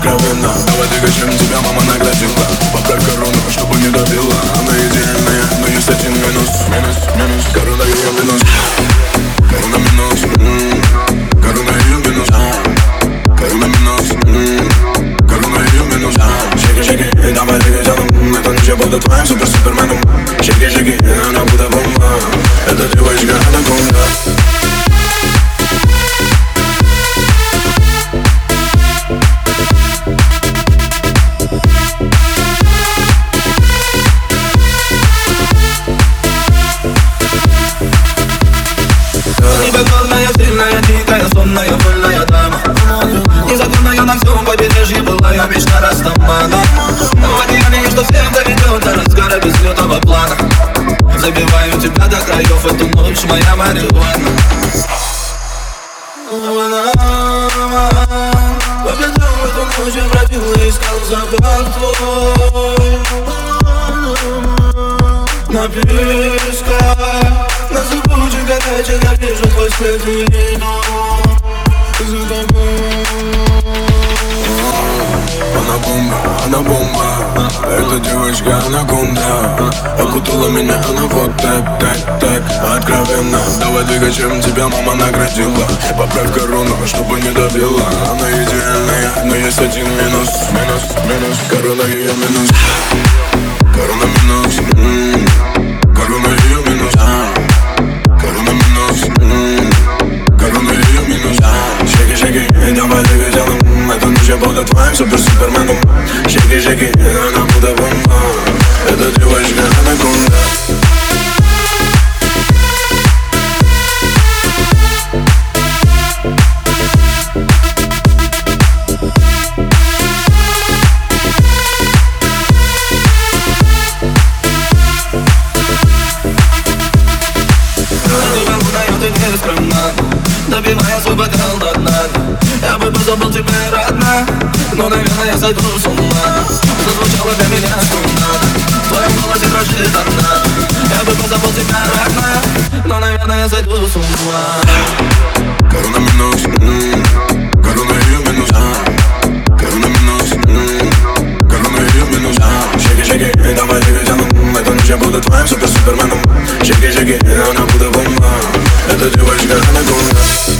откровенно. Давай двигай, тебя мама наградила Поправь корону, чтобы не добила Она идеальная, но есть один минус. Минус, минус, корона ее минус. Корона минус, корона ее минус. Корона минус, корона ее минус. Шаги, шаги, давай двигай телом. Это ночь я буду твоим супер-суперменом. Шаги, шаги, она будет бомба. Это девочка, она гонка эту ночь моя марихуана Победил эту ночь, я бродил и искал запах твой На песках на зыбучих горячих я вижу твой след и иду за тобой Она бомба, она бомба Эта девочка анаконда Окутала меня она вот так, так, так. Откровенно. Давай двигай, чем тебя мама наградила. Поправь корону, чтобы не добила. Она идеальная, но есть один минус. Минус, минус, корона ее минус. Корона минус, м-м. корона ее минус. Корона минус, м-м. корона ее минус. Шаги, шаги, и давай двигай Это ночь я буду твоим супер-суперменом Шаги, шаги, она будет бомба Эта девочка анаконда Добивая свой бокал до дна Я бы позабыл тебя, родна Но, наверное, я сойду с ума. Зазвучала для меня струна В твоем голосе дрожит одна Я бы позабыл тебя, родна Но, наверное, я сойду с ума. Корона минус, корона ее минус Корона минус, корона ее минус Шаги, шаги, и давай двигай телом Это ночь я буду твоим супер-суперменом. Шаги, шаги, она будет бомба. Эта девочка анаконда